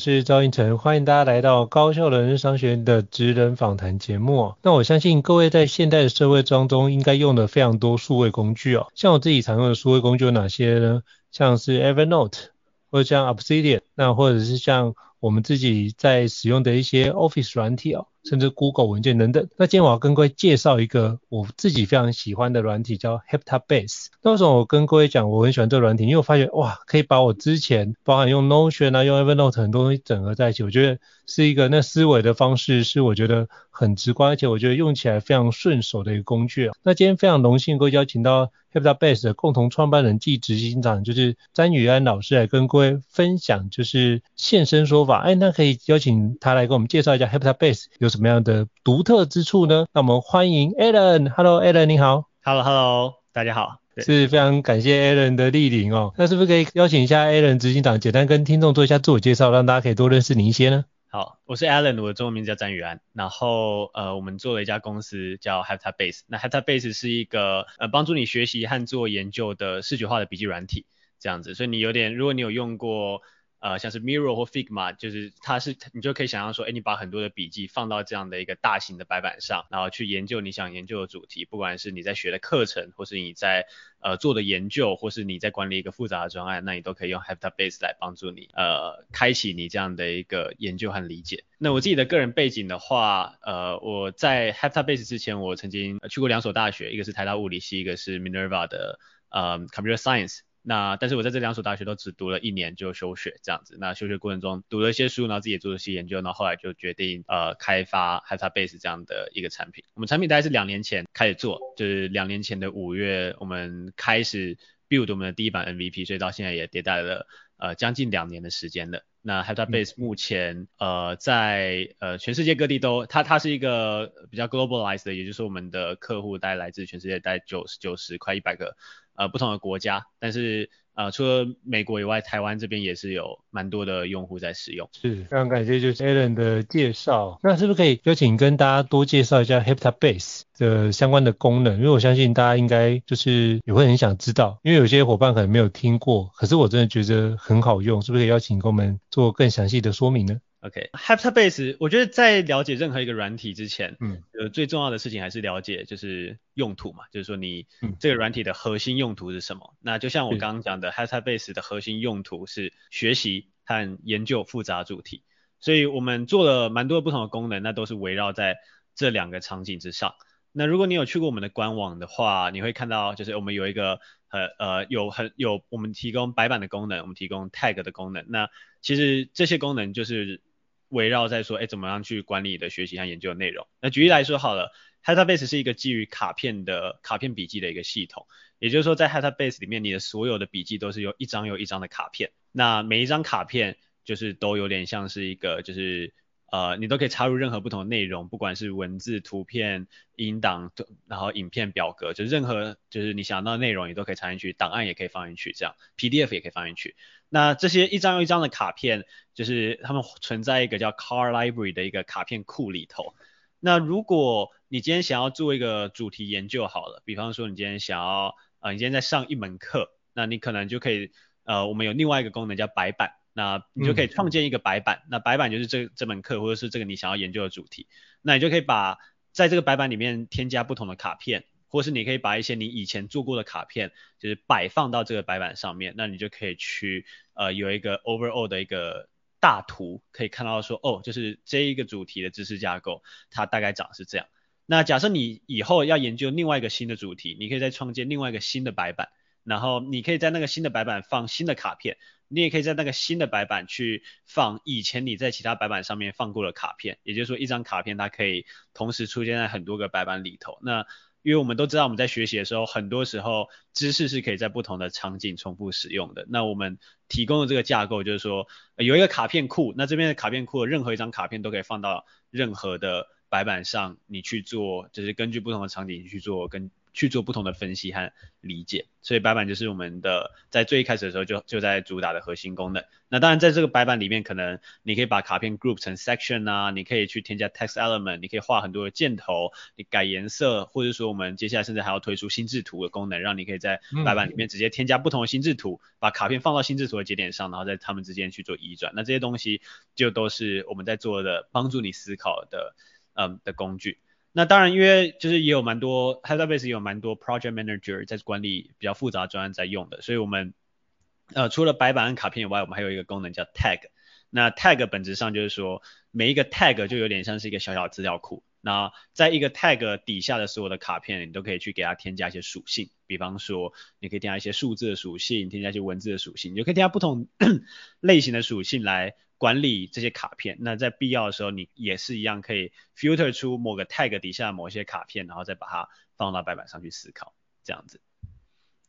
是赵映成，欢迎大家来到高效人商学院的职人访谈节目。那我相信各位在现代的社会当中，应该用的非常多数位工具哦。像我自己常用的数位工具有哪些呢？像是 Evernote，或者像 Obsidian，那或者是像我们自己在使用的一些 Office 软体哦。甚至 Google 文件等等。那今天我要跟各位介绍一个我自己非常喜欢的软体，叫 Heptabase。那为什么我跟各位讲我很喜欢这个软体？因为我发现哇，可以把我之前包含用 Notion 啊、用 Evernote 很多东西整合在一起。我觉得是一个那思维的方式是我觉得很直观，而且我觉得用起来非常顺手的一个工具。那今天非常荣幸各位邀请到 Heptabase 的共同创办人暨执行长，就是詹宇安老师来跟各位分享，就是现身说法。哎，那可以邀请他来给我们介绍一下 Heptabase 有什么样的独特之处呢？那我们欢迎 Alan。Hello，Alan，你好。Hello，Hello，大家好。是非常感谢 Alan 的莅临哦。那是不是可以邀请一下 Alan 执行长，简单跟听众做一下自我介绍，让大家可以多认识你一些呢？好，我是 Alan，我的中文名字叫詹宇安。然后呃，我们做了一家公司叫 Heptabase。那 Heptabase 是一个呃帮助你学习和做研究的视觉化的笔记软体，这样子。所以你有点，如果你有用过。呃，像是 Miro 或 Figma，就是它是你就可以想象说，哎，你把很多的笔记放到这样的一个大型的白板上，然后去研究你想研究的主题，不管是你在学的课程，或是你在呃做的研究，或是你在管理一个复杂的专案，那你都可以用 Heptabase 来帮助你呃开启你这样的一个研究和理解。那我自己的个人背景的话，呃，我在 Heptabase 之前，我曾经去过两所大学，一个是台大物理系，一个是 Minerva 的呃 Computer Science。那但是我在这两所大学都只读了一年就休学这样子。那休学过程中读了一些书，然后自己也做了一些研究，然后后来就决定呃开发 Heptabase 这样的一个产品。我们产品大概是两年前开始做，就是两年前的五月我们开始 build 我们的第一版 MVP，所以到现在也迭代了呃将近两年的时间了。那 Heptabase 目前呃在呃全世界各地都，它它是一个比较 globalized 的，也就是说我们的客户大概来自全世界大概九十九十快一百个。呃，不同的国家，但是呃，除了美国以外，台湾这边也是有蛮多的用户在使用。是，非常感谢就是 Alan 的介绍。那是不是可以邀请跟大家多介绍一下 Heptabase 的相关的功能？因为我相信大家应该就是也会很想知道，因为有些伙伴可能没有听过，可是我真的觉得很好用，是不是可以邀请跟我们做更详细的说明呢？OK，Heptabase，我觉得在了解任何一个软体之前，嗯，呃，最重要的事情还是了解就是用途嘛，就是说你这个软体的核心用途是什么？嗯、那就像我刚刚讲的，Heptabase 的核心用途是学习和研究复杂主题，所以我们做了蛮多不同的功能，那都是围绕在这两个场景之上。那如果你有去过我们的官网的话，你会看到就是我们有一个呃呃有很有我们提供白板的功能，我们提供 Tag 的功能，那其实这些功能就是。围绕在说，哎，怎么样去管理你的学习和研究的内容？那举例来说好了，Heptabase 是一个基于卡片的卡片笔记的一个系统，也就是说，在 Heptabase 里面，你的所有的笔记都是由一张又一张的卡片，那每一张卡片就是都有点像是一个就是呃，你都可以插入任何不同的内容，不管是文字、图片、音档，然后影片、表格，就任何就是你想到的内容，你都可以插进去，档案也可以放进去，这样 PDF 也可以放进去。那这些一张又一张的卡片，就是他们存在一个叫 Car Library 的一个卡片库里头。那如果你今天想要做一个主题研究好了，比方说你今天想要，呃，你今天在上一门课，那你可能就可以，呃，我们有另外一个功能叫白板。那你就可以创建一个白板，嗯、那白板就是这这门课或者是这个你想要研究的主题，那你就可以把在这个白板里面添加不同的卡片，或是你可以把一些你以前做过的卡片，就是摆放到这个白板上面，那你就可以去呃有一个 overall 的一个大图，可以看到说哦，就是这一个主题的知识架构，它大概长是这样。那假设你以后要研究另外一个新的主题，你可以再创建另外一个新的白板，然后你可以在那个新的白板放新的卡片。你也可以在那个新的白板去放以前你在其他白板上面放过的卡片，也就是说一张卡片它可以同时出现在很多个白板里头。那因为我们都知道我们在学习的时候，很多时候知识是可以在不同的场景重复使用的。那我们提供的这个架构就是说有一个卡片库，那这边的卡片库的任何一张卡片都可以放到任何的白板上，你去做就是根据不同的场景去做跟。去做不同的分析和理解，所以白板就是我们的在最一开始的时候就就在主打的核心功能。那当然在这个白板里面，可能你可以把卡片 group 成 section 啊，你可以去添加 text element，你可以画很多的箭头，你改颜色，或者说我们接下来甚至还要推出心智图的功能，让你可以在白板里面直接添加不同的心智图，把卡片放到心智图的节点上，然后在它们之间去做移转。那这些东西就都是我们在做的帮助你思考的嗯的工具。那当然，因为就是也有蛮多 HabitaBase 也有蛮多 Project Manager 在管理比较复杂专案在用的，所以我们呃除了白板跟卡片以外，我们还有一个功能叫 Tag。那 Tag 本质上就是说，每一个 Tag 就有点像是一个小小资料库。那在一个 Tag 底下的所有的卡片，你都可以去给它添加一些属性，比方说你可以添加一些数字的属性，添加一些文字的属性，你就可以添加不同 类型的属性来。管理这些卡片，那在必要的时候，你也是一样可以 filter 出某个 tag 底下某一些卡片，然后再把它放到白板上去思考，这样子。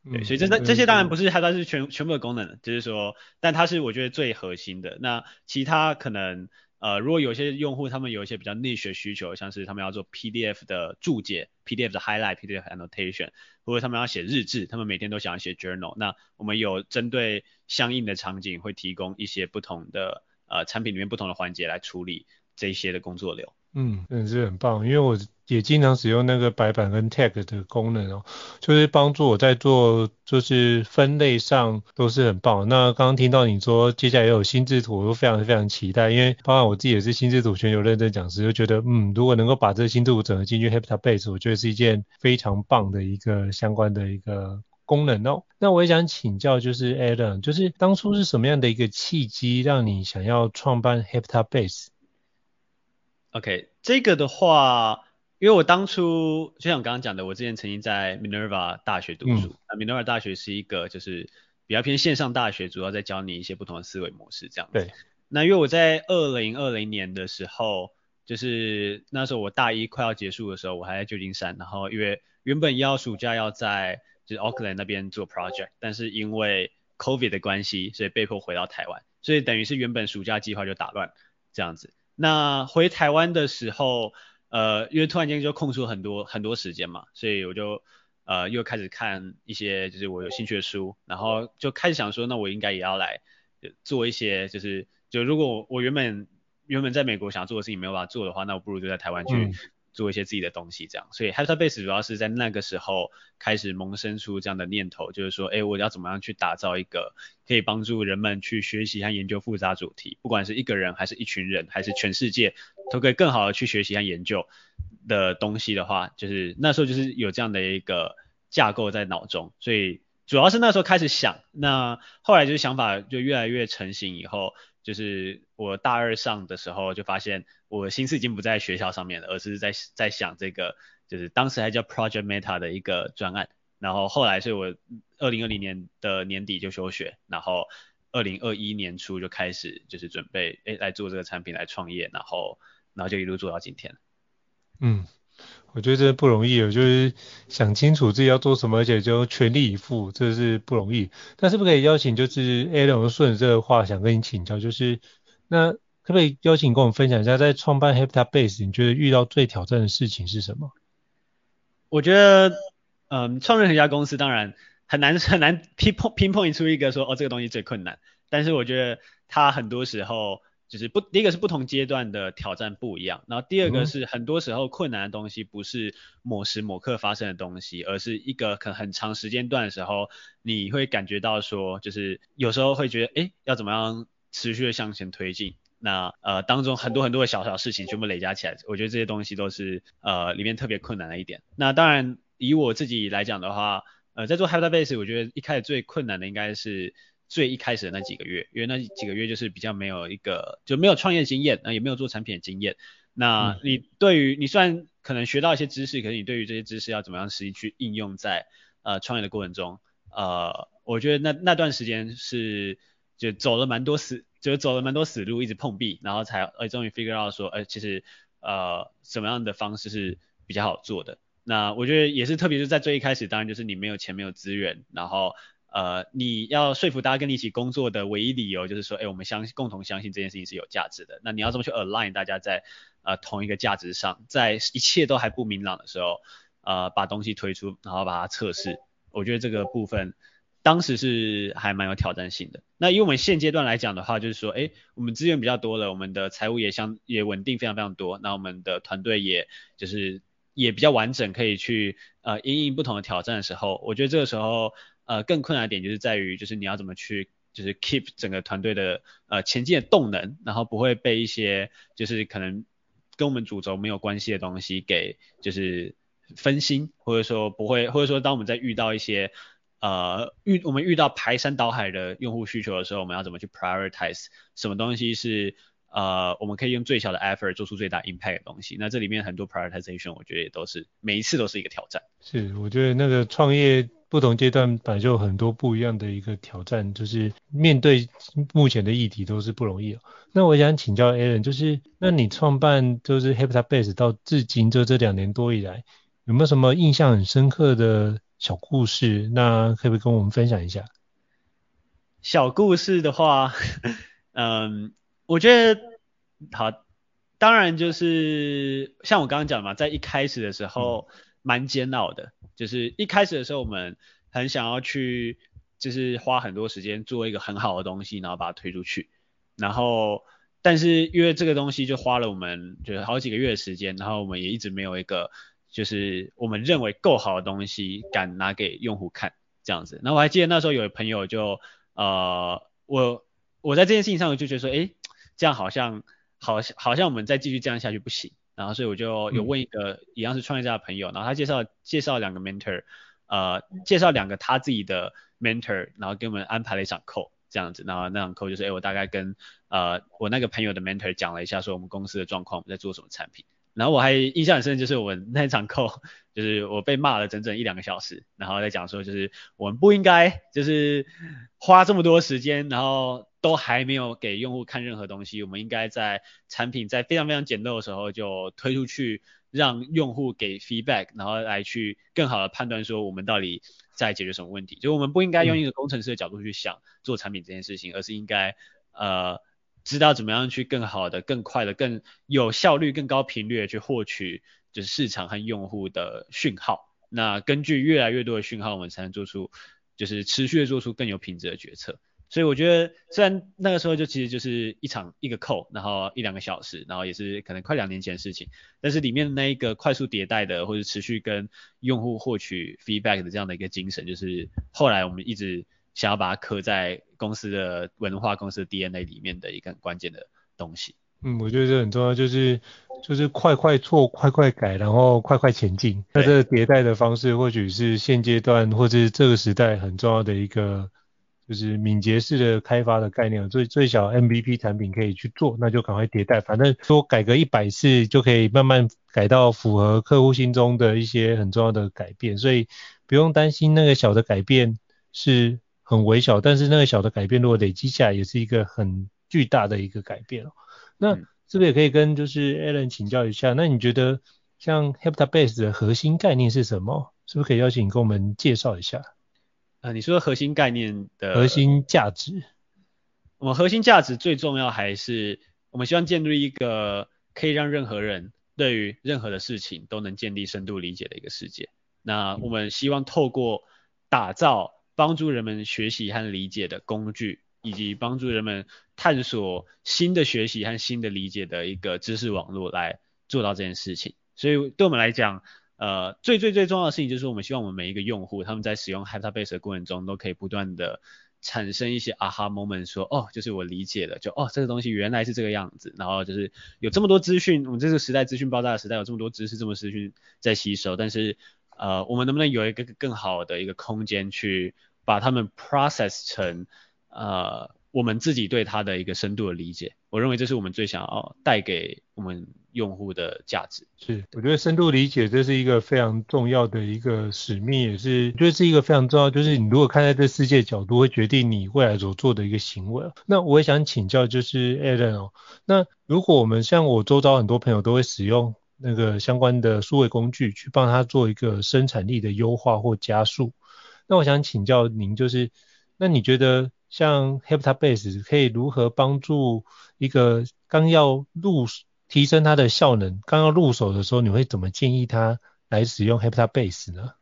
对，嗯、所以这这这些当然不是它，它是全全部的功能，就是说，但它是我觉得最核心的。那其他可能，呃，如果有些用户他们有一些比较 niche 需求，像是他们要做 PDF 的注解、PDF 的 highlight、PDF annotation，或者他们要写日志，他们每天都想要写 journal，那我们有针对相应的场景会提供一些不同的。呃，产品里面不同的环节来处理这些的工作流。嗯，真是很棒，因为我也经常使用那个白板跟 tag 的功能哦，就是帮助我在做就是分类上都是很棒。那刚刚听到你说接下来也有心智图，我都非常非常期待，因为包括我自己也是心智图全球认证讲师，就觉得嗯，如果能够把这个心智图整合进去 HabitaBase，我觉得是一件非常棒的一个相关的一个。功能哦，那我也想请教，就是 Alan，就是当初是什么样的一个契机，让你想要创办 Hepita Base？OK，这个的话，因为我当初就像我刚刚讲的，我之前曾经在 Minerva 大学读书，那、嗯、Minerva 大学是一个就是比较偏线上大学，主要在教你一些不同的思维模式这样子。对。那因为我在二零二零年的时候，就是那时候我大一快要结束的时候，我还在旧金山，然后因为原本要暑假要在就是 Oakland 那边做 project，但是因为 COVID 的关系，所以被迫回到台湾，所以等于是原本暑假计划就打乱这样子。那回台湾的时候，呃，因为突然间就空出很多很多时间嘛，所以我就呃又开始看一些就是我有兴趣的书，然后就开始想说，那我应该也要来做一些，就是就如果我原本原本在美国想做的事情没有办法做的话，那我不如就在台湾去。做一些自己的东西，这样，所以 HabitaBase 主要是在那个时候开始萌生出这样的念头，就是说，哎，我要怎么样去打造一个可以帮助人们去学习和研究复杂主题，不管是一个人还是一群人，还是全世界，都可以更好的去学习和研究的东西的话，就是那时候就是有这样的一个架构在脑中，所以主要是那时候开始想，那后来就是想法就越来越成型以后。就是我大二上的时候，就发现我心思已经不在学校上面了，而是在在想这个，就是当时还叫 Project Meta 的一个专案。然后后来是我二零二零年的年底就休学，然后二零二一年初就开始就是准备诶来做这个产品来创业，然后然后就一路做到今天。嗯。我觉得这不容易，我就是想清楚自己要做什么，而且就全力以赴，这是不容易。但是不可以邀请，就是 Alan 顺着这个话想跟你请教，就是那可不可以邀请跟我们分享一下，在创办 Habitat-Base，你觉得遇到最挑战的事情是什么？我觉得，嗯，创任何一家公司，当然很难很难 pinpoint 出一个说，哦，这个东西最困难。但是我觉得它很多时候就是不，第一个是不同阶段的挑战不一样，然后第二个是很多时候困难的东西不是某时某刻发生的东西，而是一个可能很长时间段的时候，你会感觉到说，就是有时候会觉得，哎，要怎么样持续的向前推进。那呃当中很多很多的小小事情全部累加起来，我觉得这些东西都是呃里面特别困难的一点。那当然以我自己来讲的话，呃在做 Habitat-Base，我觉得一开始最困难的应该是最一开始的那几个月，因为那几个月就是比较没有一个就没有创业经验，那也没有做产品的经验。那你对于你虽然可能学到一些知识，可是你对于这些知识要怎么样实际去应用在呃创业的过程中，呃我觉得那那段时间是就走了蛮多死。就是走了蛮多死路，一直碰壁，然后才呃终于 figure out 说，呃其实呃什么样的方式是比较好做的。那我觉得也是，特别是在最一开始，当然就是你没有钱没有资源，然后呃你要说服大家跟你一起工作的唯一理由就是说，哎我们相信共同相信这件事情是有价值的。那你要怎么去 align 大家在呃同一个价值上，在一切都还不明朗的时候，呃把东西推出，然后把它测试，我觉得这个部分。当时是还蛮有挑战性的。那以我们现阶段来讲的话，就是说，哎，我们资源比较多了，我们的财务也相也稳定非常非常多。那我们的团队也就是也比较完整，可以去呃因应不同的挑战的时候，我觉得这个时候呃更困难的点就是在于，就是你要怎么去就是 keep 整个团队的呃前进的动能，然后不会被一些就是可能跟我们主轴没有关系的东西给就是分心，或者说不会，或者说当我们在遇到一些呃，遇我们遇到排山倒海的用户需求的时候，我们要怎么去 prioritize 什么东西是呃我们可以用最小的 effort 做出最大 impact 的东西？那这里面很多 prioritization，我觉得也都是每一次都是一个挑战。是，我觉得那个创业不同阶段本来就有很多不一样的一个挑战，就是面对目前的议题都是不容易哦。那我想请教 Alan，就是那你创办就是 Habitat-Base 到至今就这两年多以来，有没有什么印象很深刻的？小故事，那可不可以跟我们分享一下？小故事的话，嗯，我觉得好，当然就是像我刚刚讲嘛，在一开始的时候蛮煎熬的，就是一开始的时候我们很想要去，就是花很多时间做一个很好的东西，然后把它推出去，然后但是因为这个东西就花了我们就是好几个月的时间，然后我们也一直没有一个。就是我们认为够好的东西，敢拿给用户看这样子。那我还记得那时候有朋友就呃，我我在这件事情上我就觉得说，诶，这样好像好像好像我们再继续这样下去不行。然后所以我就有问一个一样是创业家的朋友，然后他介绍介绍两个 mentor，呃，介绍两个他自己的 mentor，然后给我们安排了一场 call 这样子。然后那场 call 就是，诶，我大概跟呃我那个朋友的 mentor 讲了一下，说我们公司的状况，我们在做什么产品。然后我还印象很深，就是我们那场 call，就是我被骂了整整一两个小时，然后在讲说，就是我们不应该就是花这么多时间，然后都还没有给用户看任何东西，我们应该在产品在非常非常简陋的时候就推出去，让用户给 feedback，然后来去更好的判断说我们到底在解决什么问题。就我们不应该用一个工程师的角度去想做产品这件事情，而是应该呃。知道怎么样去更好的、更快的、更有效率、更高频率的去获取就是市场和用户的讯号。那根据越来越多的讯号，我们才能做出就是持续的做出更有品质的决策。所以我觉得，虽然那个时候就其实就是一场一个 call，然后一两个小时，然后也是可能快两年前的事情，但是里面的那一个快速迭代的或者持续跟用户获取 feedback 的这样的一个精神，就是后来我们一直。想要把它刻在公司的文化、公司的 DNA 里面的一个很关键的东西。嗯，我觉得这很重要，就是就是快快做，快快改，然后快快前进。那这个迭代的方式，或许是现阶段或者是这个时代很重要的一个，就是敏捷式的开发的概念。最最小 MVP 产品可以去做，那就赶快迭代。反正说改个一百次就可以慢慢改到符合客户心中的一些很重要的改变，所以不用担心那个小的改变是。很微小，但是那个小的改变，如果累积下来，也是一个很巨大的一个改变哦。那是不是也可以跟就是 Alan 请教一下？那你觉得像 Habitat-Base 的核心概念是什么？是不是可以邀请你跟我们介绍一下？啊、呃，你说核心概念的核心价值，我们核心价值最重要还是我们希望建立一个可以让任何人对于任何的事情都能建立深度理解的一个世界。那我们希望透过打造帮助人们学习和理解的工具，以及帮助人们探索新的学习和新的理解的一个知识网络来做到这件事情。所以对我们来讲，呃，最最最重要的事情就是我们希望我们每一个用户他们在使用 HypnoBase 的过程中都可以不断的产生一些 aha moment，说哦，就是我理解了，就哦，这个东西原来是这个样子，然后就是有这么多资讯，我们这个时代资讯爆炸的时代，有这么多知识，这么资讯在吸收，但是呃，我们能不能有一个更好的一个空间去把它们 process 成呃我们自己对它的一个深度的理解？我认为这是我们最想要带给我们用户的价值。是，我觉得深度理解这是一个非常重要的一个使命，也是，就是一个非常重要，就是你如果看待这世界角度，会决定你未来所做的一个行为。那我也想请教，就是 Alan 哦，那如果我们像我周遭很多朋友都会使用那个相关的数位工具去帮他做一个生产力的优化或加速，那我想请教您，就是那你觉得像 HeptaBase 可以如何帮助一个刚要入提升它的效能，刚要入手的时候，你会怎么建议他来使用 HeptaBase 呢？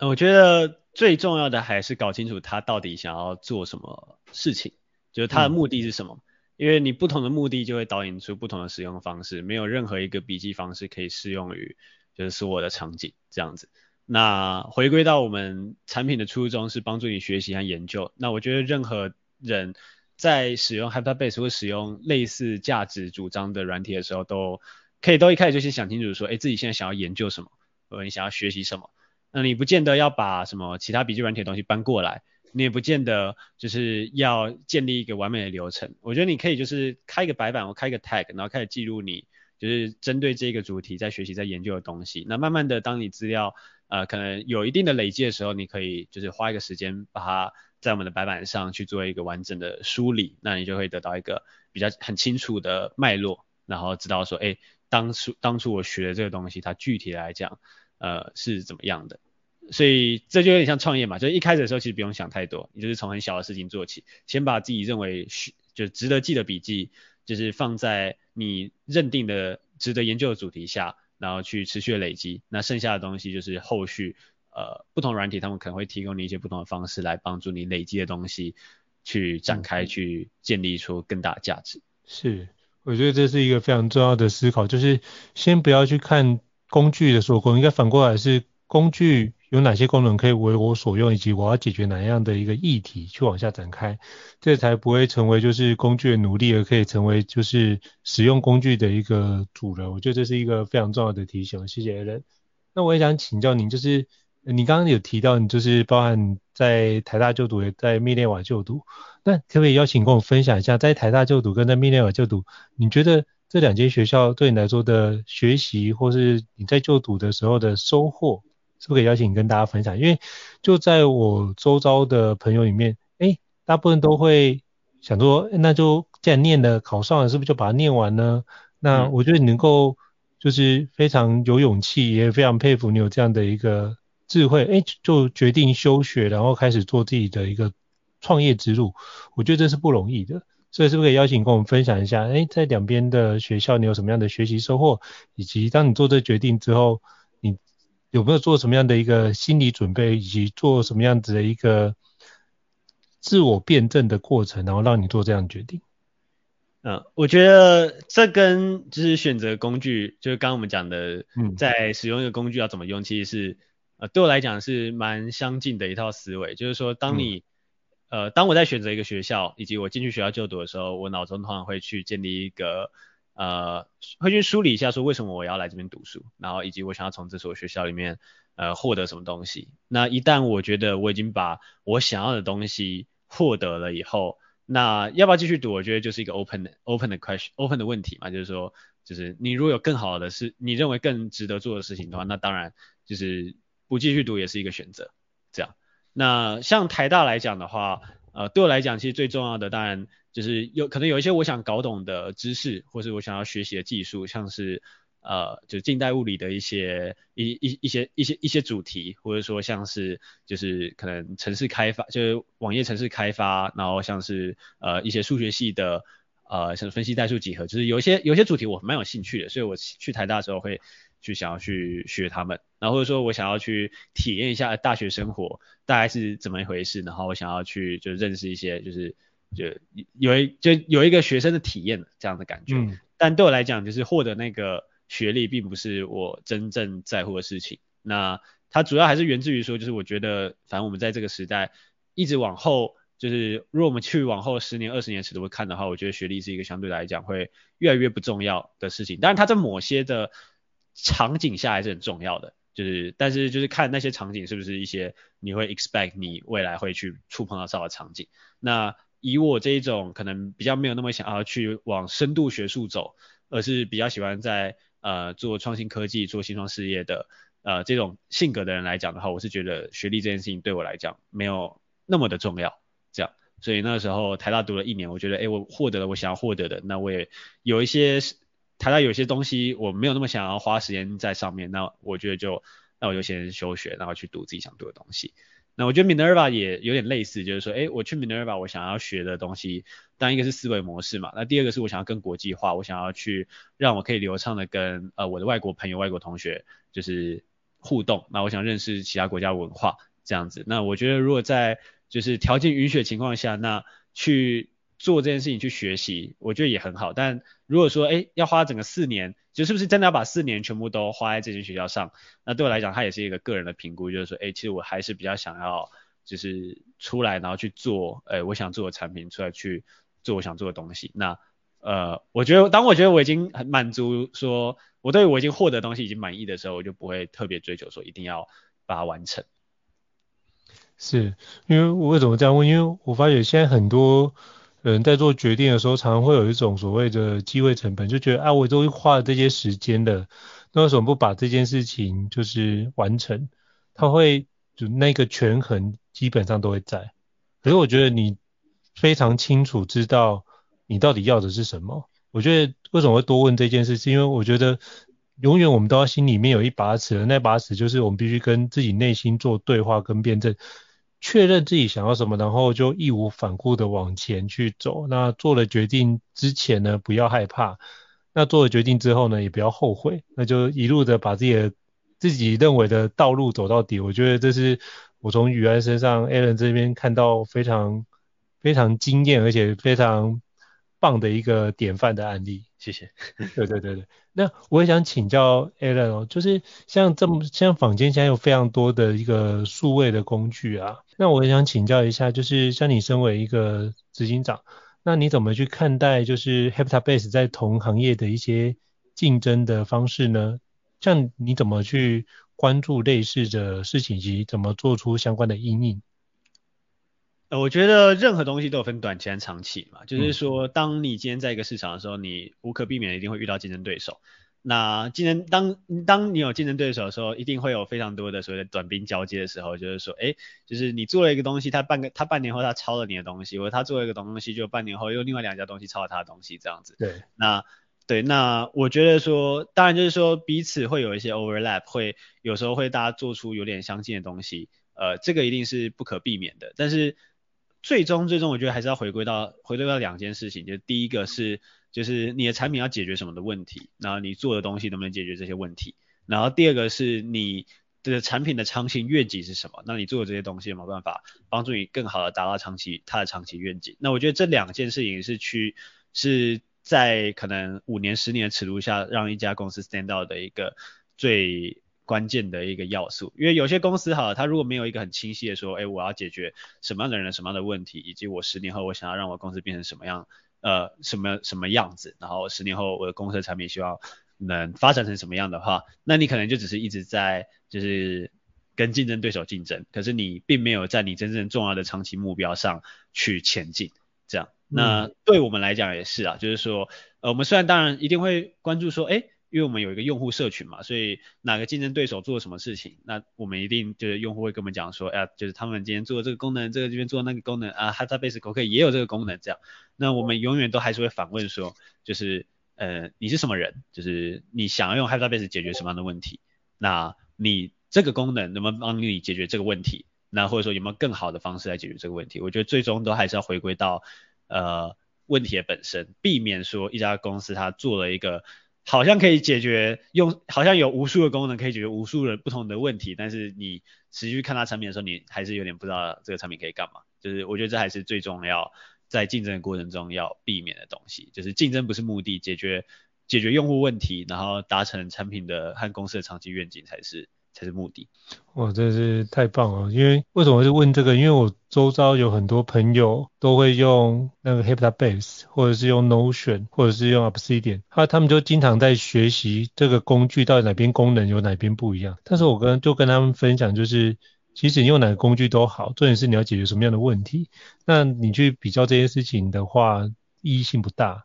我觉得最重要的还是搞清楚他到底想要做什么事情，就是他的目的是什么。嗯、因为你不同的目的就会导引出不同的使用方式，没有任何一个笔记方式可以适用于就是所有的场景这样子。那回归到我们产品的初衷是帮助你学习和研究。那我觉得任何人。在使用 Hyperbase 或使用类似价值主张的软体的时候，都可以都一开始就先想清楚说，哎，自己现在想要研究什么，或者你想要学习什么。那你不见得要把什么其他笔记软体的东西搬过来，你也不见得就是要建立一个完美的流程。我觉得你可以就是开一个白板，或开一个 tag，然后开始记录你就是针对这个主题在学习、在研究的东西。那慢慢的，当你资料呃可能有一定的累积的时候，你可以就是花一个时间把它。在我们的白板上去做一个完整的梳理，那你就会得到一个比较很清楚的脉络，然后知道说，哎，当初当初我学的这个东西，它具体来讲，呃，是怎么样的。所以这就有点像创业嘛，就是一开始的时候其实不用想太多，你就是从很小的事情做起，先把自己认为是就值得记的笔记，就是放在你认定的值得研究的主题下，然后去持续的累积，那剩下的东西就是后续。呃，不同软体他们可能会提供你一些不同的方式来帮助你累积的东西去展开，去建立出更大的价值。是，我觉得这是一个非常重要的思考，就是先不要去看工具的所功，应该反过来是工具有哪些功能可以为我所用，以及我要解决哪样的一个议题去往下展开，这才不会成为就是工具的奴隶，而可以成为就是使用工具的一个主人。我觉得这是一个非常重要的提醒。谢谢 Alan。那我也想请教您，就是。你刚刚有提到，你就是包含在台大就读，也在密涅瓦就读。那可不可以邀请跟我分享一下，在台大就读跟在密涅瓦就读，你觉得这两间学校对你来说的学习，或是你在就读的时候的收获，是不是可以邀请你跟大家分享？因为就在我周遭的朋友里面，哎，大部分都会想说，那就既然念了，考上了，是不是就把它念完呢？那我觉得你能够就是非常有勇气，也非常佩服你有这样的一个。智慧，哎，就决定休学，然后开始做自己的一个创业之路。我觉得这是不容易的，所以是不是可以邀请跟我们分享一下？哎，在两边的学校，你有什么样的学习收获？以及当你做这决定之后，你有没有做什么样的一个心理准备，以及做什么样子的一个自我辩证的过程，然后让你做这样决定？嗯，我觉得这跟就是选择工具，就是刚刚我们讲的，嗯，在使用一个工具要怎么用，其实是。呃，对我来讲是蛮相近的一套思维，就是说，当你，嗯、呃，当我在选择一个学校，以及我进去学校就读的时候，我脑中通常会去建立一个，呃，会去梳理一下说为什么我要来这边读书，然后以及我想要从这所学校里面，呃，获得什么东西。那一旦我觉得我已经把我想要的东西获得了以后，那要不要继续读？我觉得就是一个 open open 的 question，open 的问题嘛，就是说，就是你如果有更好的事，你认为更值得做的事情的话，那当然就是。不继续读也是一个选择，这样。那像台大来讲的话，呃，对我来讲，其实最重要的当然就是有可能有一些我想搞懂的知识，或是我想要学习的技术，像是呃，就是近代物理的一些一一一些一些一些主题，或者说像是就是可能城市开发，就是网页城市开发，然后像是呃一些数学系的呃，像分析代数几何，就是有一些有一些主题我蛮有兴趣的，所以我去台大的时候会去想要去学他们，然后或者说我想要去体验一下大学生活大概是怎么一回事，然后我想要去就认识一些就是就有一就有一个学生的体验这样的感觉，嗯、但对我来讲就是获得那个学历并不是我真正在乎的事情，那它主要还是源自于说就是我觉得反正我们在这个时代一直往后。就是如果我们去往后十年、二十年尺度看的话，我觉得学历是一个相对来讲会越来越不重要的事情。当然，它在某些的场景下还是很重要的。就是，但是就是看那些场景是不是一些你会 expect 你未来会去触碰到到的场景。那以我这一种可能比较没有那么想要去往深度学术走，而是比较喜欢在呃做创新科技、做新创事业的呃这种性格的人来讲的话，我是觉得学历这件事情对我来讲没有那么的重要。这样，所以那时候台大读了一年，我觉得，哎，我获得了我想要获得的，那我也有一些台大有些东西我没有那么想要花时间在上面，那我觉得就，那我就先休学，然后去读自己想读的东西。那我觉得 Minerva 也有点类似，就是说，哎，我去 Minerva，我想要学的东西，当一个是思维模式嘛，那第二个是我想要更国际化，我想要去让我可以流畅的跟呃我的外国朋友、外国同学就是互动，那我想认识其他国家文化这样子。那我觉得如果在就是条件允许的情况下，那去做这件事情去学习，我觉得也很好。但如果说，哎，要花整个四年，就是不是真的要把四年全部都花在这间学校上？那对我来讲，它也是一个个人的评估，就是说，哎，其实我还是比较想要，就是出来然后去做，哎，我想做的产品，出来去做我想做的东西。那，呃，我觉得当我觉得我已经很满足，说我对我已经获得的东西已经满意的时候，我就不会特别追求说一定要把它完成。是因为我为什么这样问？因为我发现现在很多人在做决定的时候，常常会有一种所谓的机会成本，就觉得啊，我都花了这些时间了，那为什么不把这件事情就是完成？他会就那个权衡基本上都会在。可是我觉得你非常清楚知道你到底要的是什么。我觉得为什么会多问这件事，是因为我觉得。永远我们都要心里面有一把尺，那把尺就是我们必须跟自己内心做对话跟辩证，确认自己想要什么，然后就义无反顾的往前去走。那做了决定之前呢，不要害怕；那做了决定之后呢，也不要后悔。那就一路的把自己的自己认为的道路走到底。我觉得这是我从宇安身上 Alan 这边看到非常非常惊艳而且非常棒的一个典范的案例。谢谢。对对对对。那我也想请教 Alan 哦，就是像这么像坊间现在有非常多的一个数位的工具啊，那我也想请教一下，就是像你身为一个执行长，那你怎么去看待就是 Habitat-Base 在同行业的一些竞争的方式呢？像你怎么去关注类似的事情，以及怎么做出相关的应应？呃，我觉得任何东西都有分短期和长期嘛，就是说，当你今天在一个市场的时候，你无可避免的一定会遇到竞争对手。那竞争当当你有竞争对手的时候，一定会有非常多的所谓的短兵交接的时候，就是说，哎，就是你做了一个东西，他半个他半年后他抄了你的东西，或者他做了一个东西，就半年后又另外两家东西抄了他的东西，这样子。对。那对，那我觉得说，当然就是说彼此会有一些 overlap，会有时候会大家做出有点相近的东西，呃，这个一定是不可避免的，但是。最终，最终，我觉得还是要回归到回归到两件事情，就第一个是，就是你的产品要解决什么的问题，然后你做的东西能不能解决这些问题，然后第二个是你的产品的长期愿景是什么，那你做的这些东西有没有办法帮助你更好的达到长期它的长期愿景？那我觉得这两件事情是去是在可能五年、十年的尺度下，让一家公司 stand out 的一个最。关键的一个要素，因为有些公司哈，它如果没有一个很清晰的说，哎，我要解决什么样的人、什么样的问题，以及我十年后我想要让我公司变成什么样，呃，什么什么样子，然后十年后我的公司的产品希望能发展成什么样的话，那你可能就只是一直在就是跟竞争对手竞争，可是你并没有在你真正重要的长期目标上去前进，这样。那对我们来讲也是啊，就是说，呃，我们虽然当然一定会关注说，哎。因为我们有一个用户社群嘛，所以哪个竞争对手做了什么事情，那我们一定就是用户会跟我们讲说，哎呀，就是他们今天做的这个功能，这个这边做的那个功能啊，Habitat-Base 可不可以也有这个功能这样。那我们永远都还是会反问说，就是呃，你是什么人？就是你想要用 Hatabase 解决什么样的问题？那你这个功能能不能帮你解决这个问题？那或者说有没有更好的方式来解决这个问题？我觉得最终都还是要回归到呃。问题的本身，避免说一家公司它做了一个好像可以解决用，好像有无数的功能可以解决无数的不同的问题，但是你持续看它产品的时候，你还是有点不知道这个产品可以干嘛。就是我觉得这还是最重要，在竞争的过程中要避免的东西，就是竞争不是目的，解决解决用户问题，然后达成产品的和公司的长期愿景才是。才是目的。哇，真是太棒了！因为为什么会问这个？因为我周遭有很多朋友都会用那个 h i p t a b a s e 或者是用 Notion，或者是用 Obsidian，他他们就经常在学习这个工具到底哪边功能有哪边不一样。但是我跟就跟他们分享，就是其实你用哪个工具都好，重点是你要解决什么样的问题。那你去比较这件事情的话，意义性不大。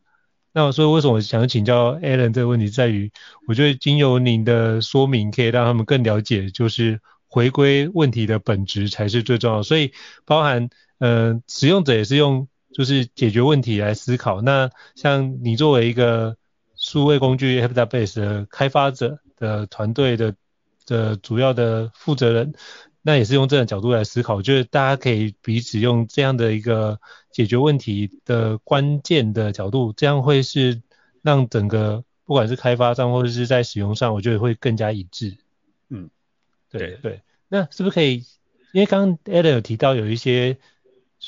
那所以为什么我想请教 Alan 这个问题，在于我觉得经由您的说明，可以让他们更了解，就是回归问题的本质才是最重要。所以包含呃使用者也是用就是解决问题来思考。那像你作为一个数位工具 HeptaBase 的开发者的团队的的主要的负责人。那也是用这种角度来思考，就是大家可以彼此用这样的一个解决问题的关键的角度，这样会是让整个不管是开发商或者是在使用上，我觉得会更加一致。嗯，对对，那是不是可以？因为刚刚 Alan 有提到有一些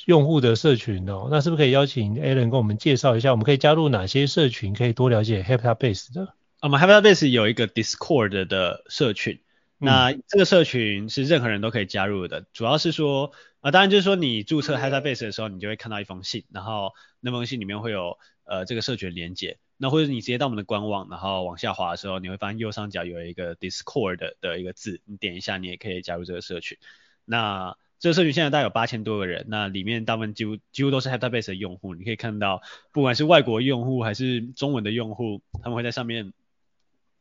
用户的社群哦，那是不是可以邀请 Alan 跟我们介绍一下，我们可以加入哪些社群，可以多了解 HeptaBase 的？我们 HeptaBase 有一个 Discord 的社群。那这个社群是任何人都可以加入的，主要是说，啊、呃，当然就是说你注册 HeptaBase 的时候，你就会看到一封信，然后那封信里面会有呃这个社群连接，那或者你直接到我们的官网，然后往下滑的时候，你会发现右上角有一个 Discord 的，的一个字，你点一下，你也可以加入这个社群。那这个社群现在大概有八千多个人，那里面大部分几乎几乎都是 HeptaBase 的用户，你可以看到，不管是外国用户还是中文的用户，他们会在上面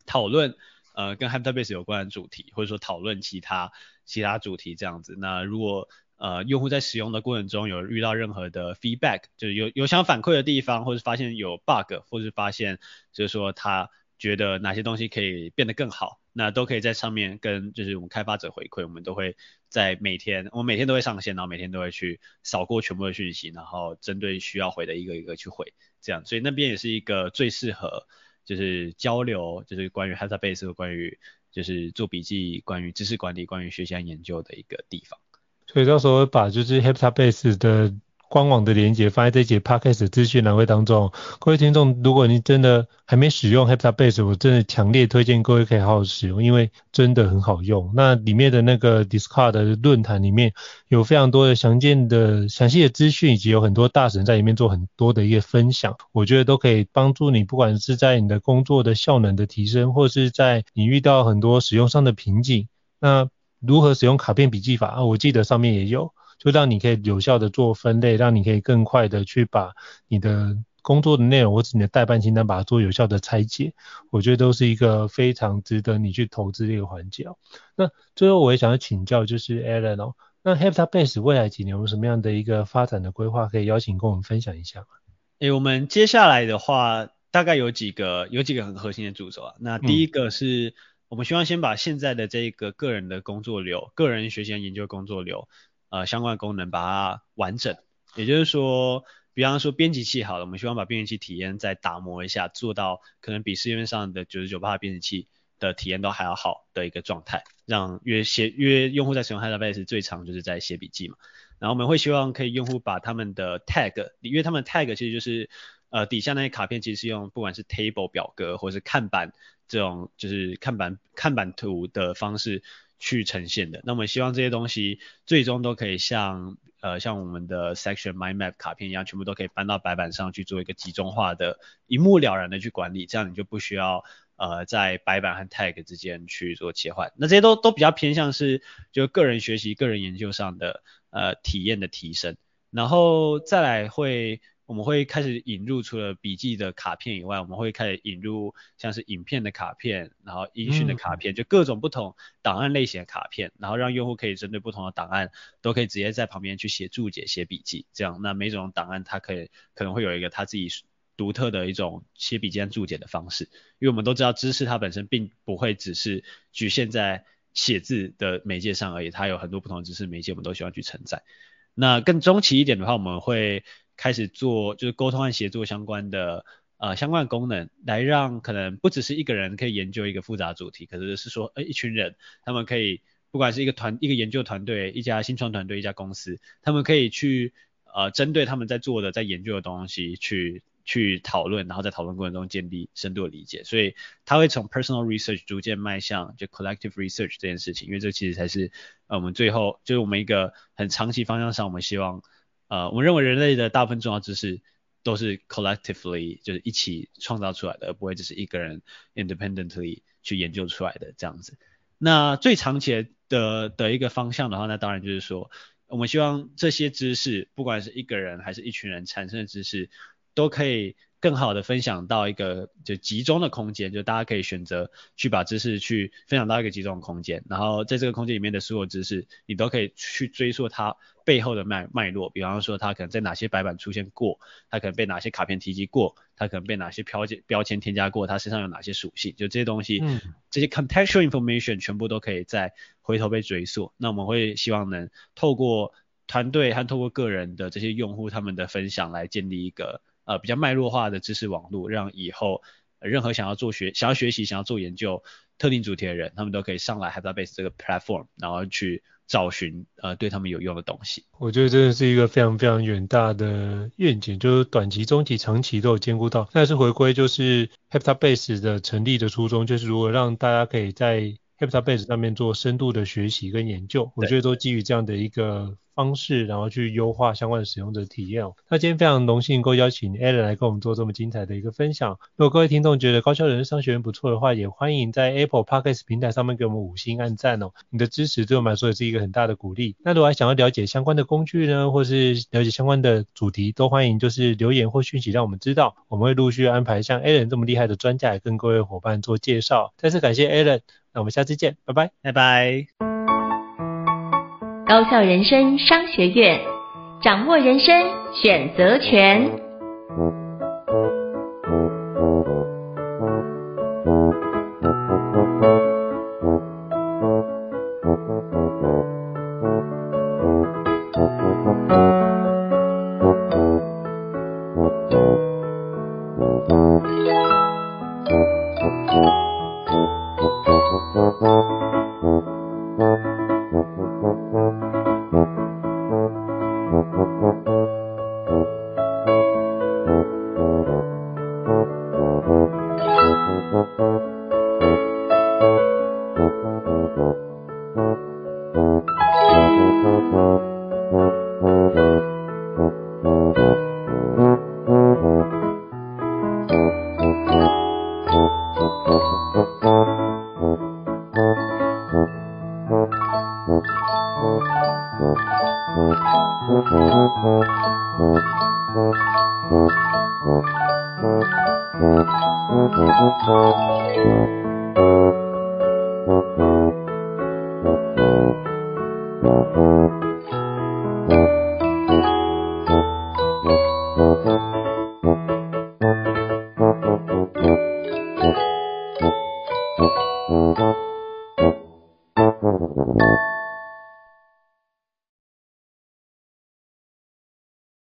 讨论。呃，跟 HeptaBase 有关的主题，或者说讨论其他其他主题这样子。那如果呃用户在使用的过程中有遇到任何的 feedback，就是有有想反馈的地方，或者发现有 bug，或是发现就是说他觉得哪些东西可以变得更好，那都可以在上面跟就是我们开发者回馈。我们都会在每天，我们每天都会上线，然后每天都会去扫过全部的讯息，然后针对需要回的一个一个去回，这样。所以那边也是一个最适合。就是交流，就是关于 HeptaBase 关于就是做笔记、关于知识管理、关于学习和研究的一个地方。所以到时候把就是 HeptaBase 的。官网的连结放在这节 podcast 资讯栏位当中。各位听众，如果你真的还没使用 HeptaBase，我真的强烈推荐各位可以好好使用，因为真的很好用。那里面的那个 Discord 的论坛里面有非常多的详见的详细的资讯，以及有很多大神在里面做很多的一个分享，我觉得都可以帮助你，不管是在你的工作的效能的提升，或是在你遇到很多使用上的瓶颈，那如何使用卡片笔记法啊？我记得上面也有。就让你可以有效的做分类，让你可以更快的去把你的工作的内容或者你的代办清单把它做有效的拆解，我觉得都是一个非常值得你去投资的一个环节哦。那最后我也想要请教就是 Alan 哦，那 HeptaBase 未来几年有什么样的一个发展的规划，可以邀请跟我们分享一下吗？诶，我们接下来的话大概有几个有几个很核心的助手啊。那第一个是我们希望先把现在的这个个人的工作流、个人学习研究工作流。呃，相关功能把它完整，也就是说，比方说编辑器好了，我们希望把编辑器体验再打磨一下，做到可能比市面上的九十九趴的编辑器的体验都还要好的一个状态，让约写约用户在使用 HeptaBase 最长就是在写笔记嘛，然后我们会希望可以用户把他们的 tag，因为他们 tag 其实就是呃底下那些卡片其实是用不管是 table 表格或者是看板这种就是看板看板图的方式。去呈现的，那我们希望这些东西最终都可以像呃像我们的 section mind map 卡片一样，全部都可以搬到白板上去做一个集中化的、一目了然的去管理，这样你就不需要呃在白板和 tag 之间去做切换。那这些都都比较偏向是就个人学习、个人研究上的呃体验的提升，然后再来会。我们会开始引入除了笔记的卡片以外，我们会开始引入像是影片的卡片，然后音讯的卡片，就各种不同档案类型的卡片，然后让用户可以针对不同的档案，都可以直接在旁边去写注解、写笔记，这样那每种档案它可以可能会有一个它自己独特的一种写笔记和注解的方式，因为我们都知道知识它本身并不会只是局限在写字的媒介上而已，它有很多不同的知识媒介，我们都希望去承载。那更中期一点的话，我们会。开始做就是沟通和协作相关的呃相关的功能，来让可能不只是一个人可以研究一个复杂主题，可是是说呃一群人他们可以不管是一个团一个研究团队、一家新创团队、一家公司，他们可以去呃针对他们在做的在研究的东西去。去讨论，然后在讨论过程中建立深度的理解，所以他会从 personal research 逐渐迈向就 collective research 这件事情，因为这其实才是呃我们最后就是我们一个很长期方向上，我们希望呃我们认为人类的大部分重要知识都是 collectively 就是一起创造出来的，而不会只是一个人 independently 去研究出来的这样子。那最长期的的一个方向的话，那当然就是说我们希望这些知识，不管是一个人还是一群人产生的知识。都可以更好的分享到一个就集中的空间，就大家可以选择去把知识去分享到一个集中的空间，然后在这个空间里面的所有知识，你都可以去追溯它背后的脉脉络，比方说它可能在哪些白板出现过，它可能被哪些卡片提及过，它可能被哪些标签标签添加过，它身上有哪些属性，就这些东西，嗯，这些 contextual information 全部都可以再回头被追溯。那我们会希望能透过团队和透过个人的这些用户他们的分享来建立一个。呃，比较脉络化的知识网络，让以后、任何想要做学、想要学习、想要做研究特定主题的人，他们都可以上来 HypnoBase 这个 platform，然后去找寻呃对他们有用的东西。我觉得真的是一个非常非常远大的愿景，就是短期、中期、长期都有兼顾到。但是回归就是 HypnoBase 的成立的初衷，就是如果让大家可以在 HypnoBase 上面做深度的学习跟研究，我觉得都基于这样的一个方式，然后去优化相关的使用者体验哦。那今天非常荣幸，够邀请 Alan 来跟我们做这么精彩的一个分享。如果各位听众觉得高校人生商学院不错的话，也欢迎在 Apple Podcast 平台上面给我们五星按赞哦。你的支持对我们来说也是一个很大的鼓励。那如果还想要了解相关的工具呢，或是了解相关的主题，都欢迎就是留言或讯息让我们知道，我们会陆续安排像 Alan 这么厉害的专家来跟各位伙伴做介绍。再次感谢 Alan，那我们下期见，拜拜，拜拜。高校人生商学院，掌握人生选择权。